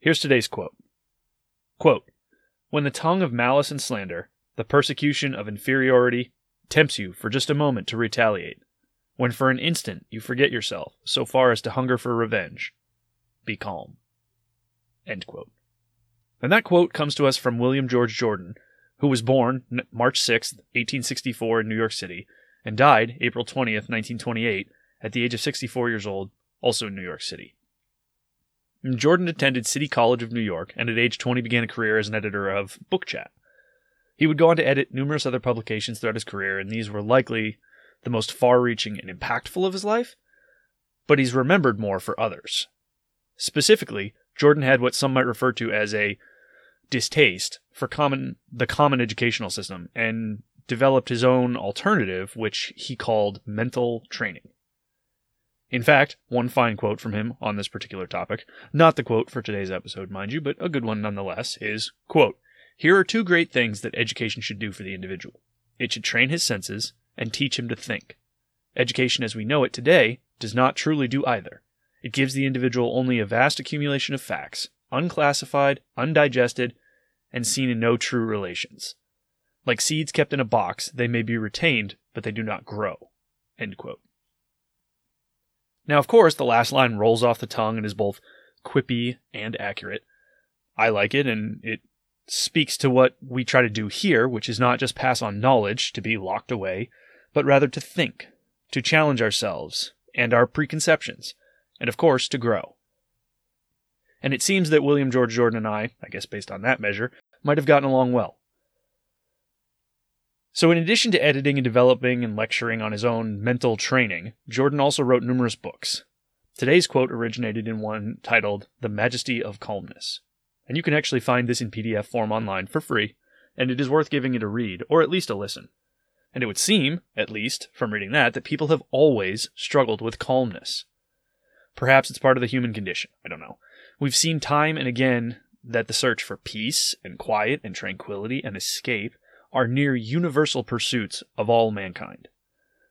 Here's today's quote. Quote, When the tongue of malice and slander, the persecution of inferiority, tempts you for just a moment to retaliate, when for an instant you forget yourself so far as to hunger for revenge, be calm. End quote. And that quote comes to us from William George Jordan, who was born March 6, 1864 in New York City, and died April 20, 1928, at the age of 64 years old, also in New York City. Jordan attended City College of New York and at age 20 began a career as an editor of Book Chat. He would go on to edit numerous other publications throughout his career, and these were likely the most far reaching and impactful of his life, but he's remembered more for others. Specifically, Jordan had what some might refer to as a distaste for common the common educational system and developed his own alternative which he called mental training. In fact, one fine quote from him on this particular topic, not the quote for today's episode, mind you, but a good one nonetheless, is, quote, Here are two great things that education should do for the individual. It should train his senses and teach him to think. Education as we know it today does not truly do either. It gives the individual only a vast accumulation of facts, unclassified, undigested, and seen in no true relations. Like seeds kept in a box, they may be retained, but they do not grow. End quote. Now, of course, the last line rolls off the tongue and is both quippy and accurate. I like it, and it speaks to what we try to do here, which is not just pass on knowledge to be locked away, but rather to think, to challenge ourselves and our preconceptions, and of course, to grow. And it seems that William George Jordan and I, I guess based on that measure, might have gotten along well. So, in addition to editing and developing and lecturing on his own mental training, Jordan also wrote numerous books. Today's quote originated in one titled The Majesty of Calmness. And you can actually find this in PDF form online for free, and it is worth giving it a read, or at least a listen. And it would seem, at least from reading that, that people have always struggled with calmness. Perhaps it's part of the human condition, I don't know. We've seen time and again that the search for peace and quiet and tranquility and escape are near universal pursuits of all mankind.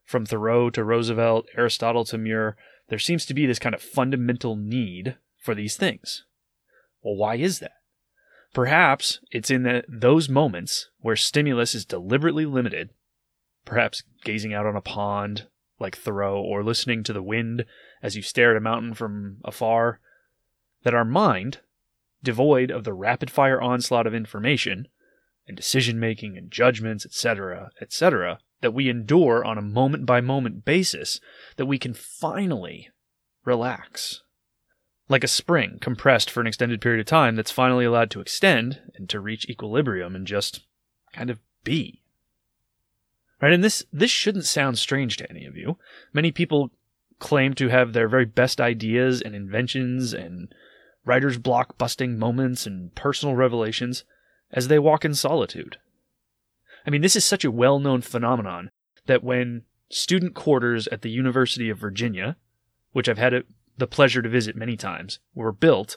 From Thoreau to Roosevelt, Aristotle to Muir, there seems to be this kind of fundamental need for these things. Well, why is that? Perhaps it's in the, those moments where stimulus is deliberately limited, perhaps gazing out on a pond like Thoreau or listening to the wind as you stare at a mountain from afar, that our mind, devoid of the rapid fire onslaught of information, and decision making and judgments, etc., etc., that we endure on a moment by moment basis, that we can finally relax. Like a spring compressed for an extended period of time that's finally allowed to extend and to reach equilibrium and just kind of be. Right, and this this shouldn't sound strange to any of you. Many people claim to have their very best ideas and inventions and writer's block busting moments and personal revelations as they walk in solitude. I mean, this is such a well known phenomenon that when student quarters at the University of Virginia, which I've had a, the pleasure to visit many times, were built,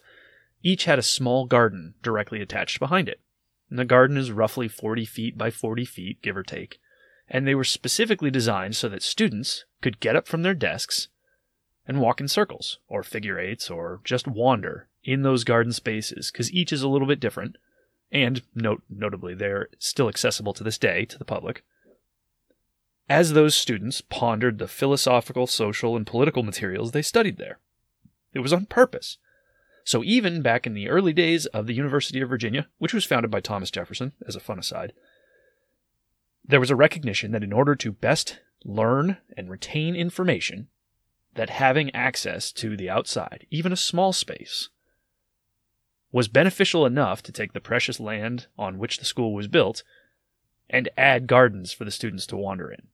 each had a small garden directly attached behind it. And the garden is roughly 40 feet by 40 feet, give or take. And they were specifically designed so that students could get up from their desks and walk in circles, or figure eights, or just wander in those garden spaces, because each is a little bit different and note, notably they're still accessible to this day to the public. As those students pondered the philosophical, social, and political materials they studied there, it was on purpose. So even back in the early days of the University of Virginia, which was founded by Thomas Jefferson, as a fun aside, there was a recognition that in order to best learn and retain information, that having access to the outside, even a small space, was beneficial enough to take the precious land on which the school was built and add gardens for the students to wander in.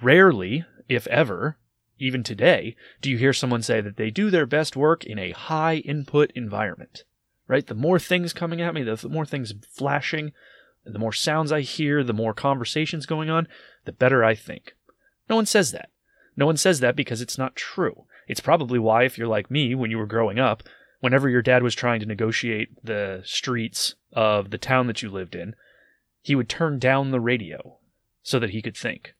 Rarely, if ever, even today, do you hear someone say that they do their best work in a high input environment? Right? The more things coming at me, the, more things flashing, the more sounds I hear, the more conversations going on, the better I think. No one says that. No one says that because it's not true. It's probably why, if you're like me when you were growing up, whenever your dad was trying to negotiate the streets of the town that you lived in, he would turn down the radio so that he could think.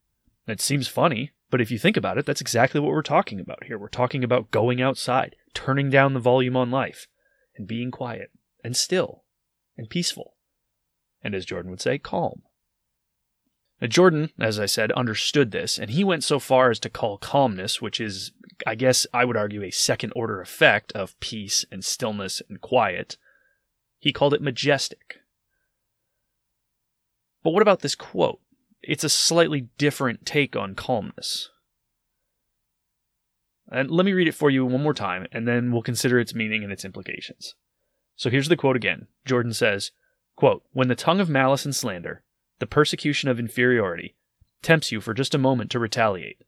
It seems funny, but if you think about it, that's exactly what we're talking about here. We're talking about going outside, turning down the volume on life, and being quiet, and still, and peaceful. And as Jordan would say, calm. Now, Jordan, as I said, understood this, and he went so far as to call calmness, which is, I guess I would argue, a second order effect of peace and stillness and quiet, he called it majestic. But what about this quote? It's a slightly different take on calmness. And let me read it for you one more time, and then we'll consider its meaning and its implications. So here's the quote again. Jordan says, quote, When the tongue of malice and slander, the persecution of inferiority, tempts you for just a moment to retaliate,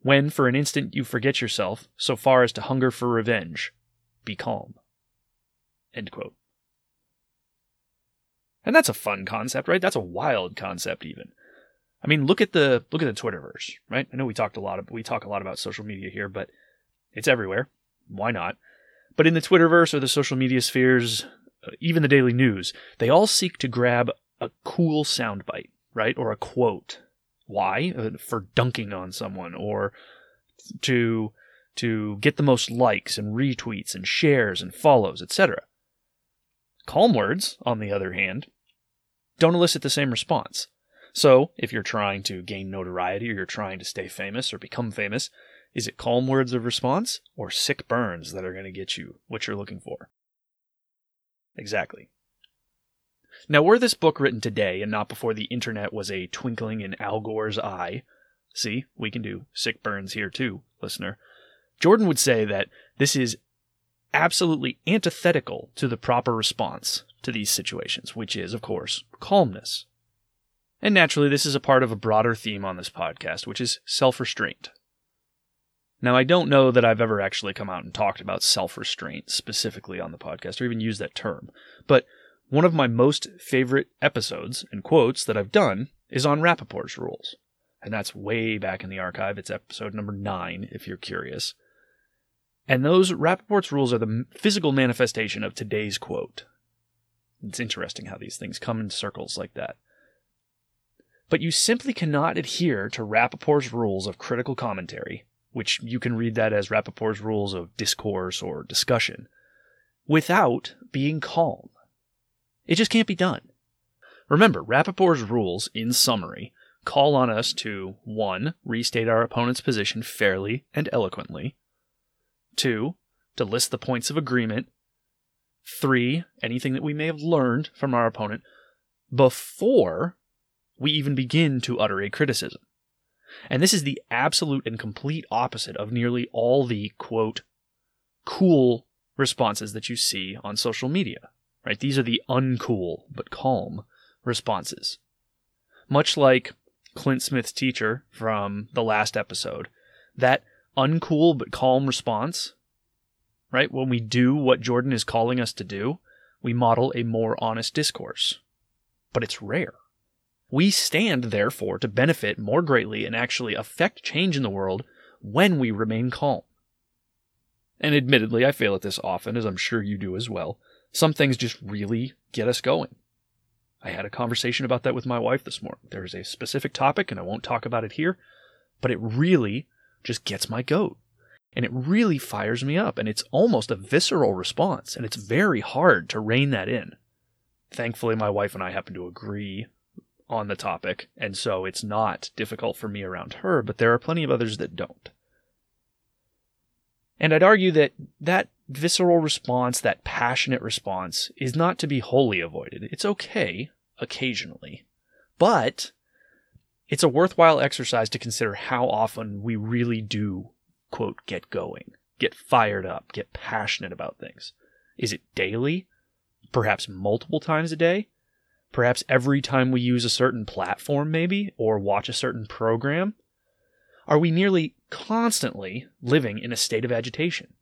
when for an instant you forget yourself so far as to hunger for revenge, be calm. And that's a fun concept, right? That's a wild concept even. I mean, look at the look at the Twitterverse, right? I know we talked a lot of we talk a lot about social media here, but it's everywhere. Why not? But in the Twitterverse or the social media spheres, uh, even the daily news, they all seek to grab a cool soundbite, right? Or a quote. Why? Uh, for dunking on someone or to to get the most likes and retweets and shares and follows, etc. Calm words, on the other hand, don't elicit the same response. So, if you're trying to gain notoriety or you're trying to stay famous or become famous, is it calm words of response or sick burns that are going to get you what you're looking for? Exactly. Now, were this book written today and not before the internet was a twinkling in Al Gore's eye, see, we can do sick burns here too, listener. Jordan would say that this is absolutely antithetical to the proper response to these situations, which is, of course, calmness. And naturally, this is a part of a broader theme on this podcast, which is self restraint. Now, I don't know that I've ever actually come out and talked about self restraint specifically on the podcast or even used that term, but one of my most favorite episodes and quotes that I've done is on Rapoport's rules. And that's way back in the archive. It's episode number nine, if you're curious. And those Rapoport's rules are the physical manifestation of today's quote. It's interesting how these things come in circles like that. But you simply cannot adhere to Rapoport's rules of critical commentary, which you can read that as Rapoport's rules of discourse or discussion, without being calm. It just can't be done. Remember, Rapoport's rules, in summary, call on us to 1. restate our opponent's position fairly and eloquently, 2. to list the points of agreement, 3. anything that we may have learned from our opponent before we even begin to utter a criticism. And this is the absolute and complete opposite of nearly all the quote cool responses that you see on social media right? These are the uncool but calm responses. Much like Clint Smith's teacher from the last episode, that uncool but calm response, right? When we do what Jordan is calling us to do, we model a more honest discourse. But it's rare. We stand, therefore, to benefit more greatly and actually affect change in the world when we remain calm. And admittedly, I fail at this often, as I'm sure you do as well. Some things just really get us going. I had a conversation about that with my wife this morning. There's a specific topic, and I won't talk about it here, but it really just gets my goat. And it really fires me up, and it's almost a visceral response, and it's very hard to rein that in. Thankfully, my wife and I happen to agree on the topic, and so it's not difficult for me around her, but there are plenty of others that don't. And I'd argue that that visceral response, that passionate response, is not to be wholly avoided. It's okay occasionally, but it's a worthwhile exercise to consider how often we really do, quote, get going, get fired up, get passionate about things. Is it daily? Perhaps multiple times a day? Perhaps every time we use a certain platform, maybe, or watch a certain program? are we nearly constantly living in a state of agitation?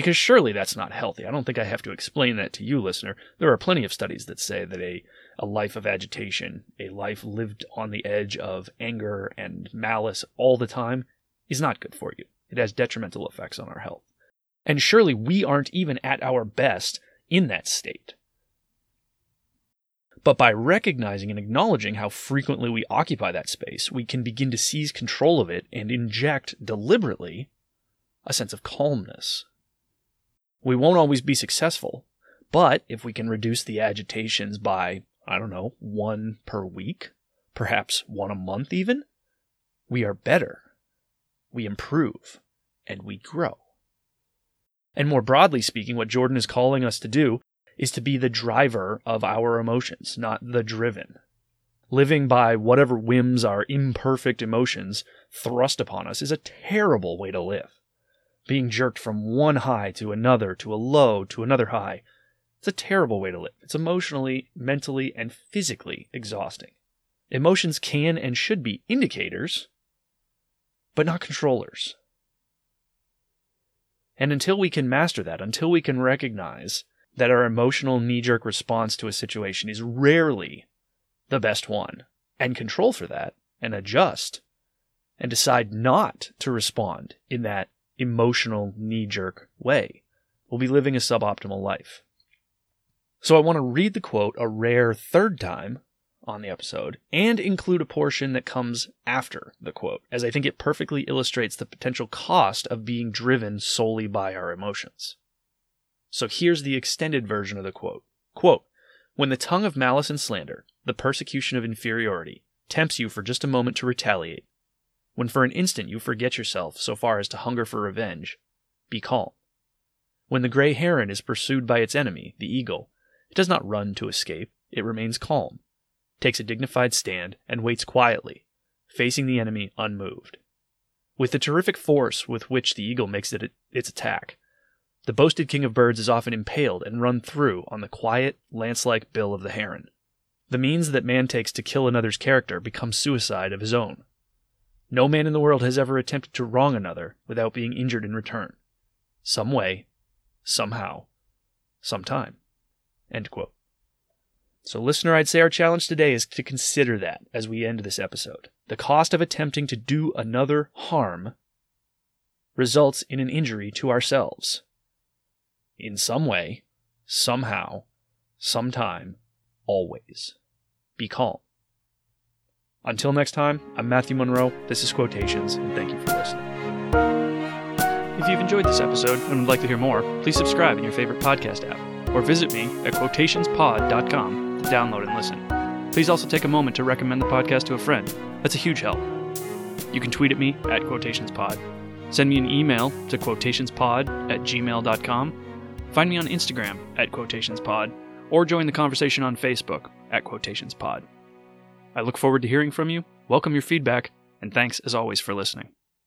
Because surely that's not healthy. I don't think I have to explain that to you, listener. There are plenty of studies that say that a, a life of agitation, a life lived on the edge of anger and malice all the time, is not good for you. It has detrimental effects on our health. And surely we aren't even at our best in that state. But by recognizing and acknowledging how frequently we occupy that space, we can begin to seize control of it and inject deliberately a sense of calmness. We won't always be successful, but if we can reduce the agitations by, I don't know, one per week, perhaps one a month even, we are better. We improve and we grow. And more broadly speaking, what Jordan is calling us to do is to be the driver of our emotions, not the driven. Living by whatever whims our imperfect emotions thrust upon us is a terrible way to live. Being jerked from one high to another, to a low, to another high, it's a terrible way to live. It's emotionally, mentally, and physically exhausting. Emotions can and should be indicators, but not controllers. And until we can master that, until we can recognize that our emotional knee jerk response to a situation is rarely the best one, and control for that, and adjust, and decide not to respond in that emotional knee jerk way, we'll be living a suboptimal life. So I want to read the quote a rare third time on the episode and include a portion that comes after the quote, as I think it perfectly illustrates the potential cost of being driven solely by our emotions. So here's the extended version of the quote. Quote, when the tongue of malice and slander, the persecution of inferiority, tempts you for just a moment to retaliate, when for an instant you forget yourself so far as to hunger for revenge, be calm. When the gray heron is pursued by its enemy, the eagle, it does not run to escape, it remains calm, takes a dignified stand, and waits quietly, facing the enemy unmoved. With the terrific force with which the eagle makes it its attack, the boasted king of birds is often impaled and run through on the quiet, lance like bill of the heron. The means that man takes to kill another's character becomes suicide of his own. No man in the world has ever attempted to wrong another without being injured in return. Some way, somehow, sometime. So, listener, I'd say our challenge today is to consider that as we end this episode. The cost of attempting to do another harm results in an injury to ourselves in some way, somehow, sometime, always. Be calm. Until next time, I'm Matthew Monroe. This is Quotations, and thank you for listening. If you've enjoyed this episode and would like to hear more, please subscribe in your favorite podcast app or visit me at quotationspod.com to download and listen. Please also take a moment to recommend the podcast to a friend. That's a huge help. You can tweet at me at quotationspod. Send me an email to quotationspod at gmail.com Find me on Instagram at QuotationsPod or join the conversation on Facebook at QuotationsPod. I look forward to hearing from you, welcome your feedback, and thanks as always for listening.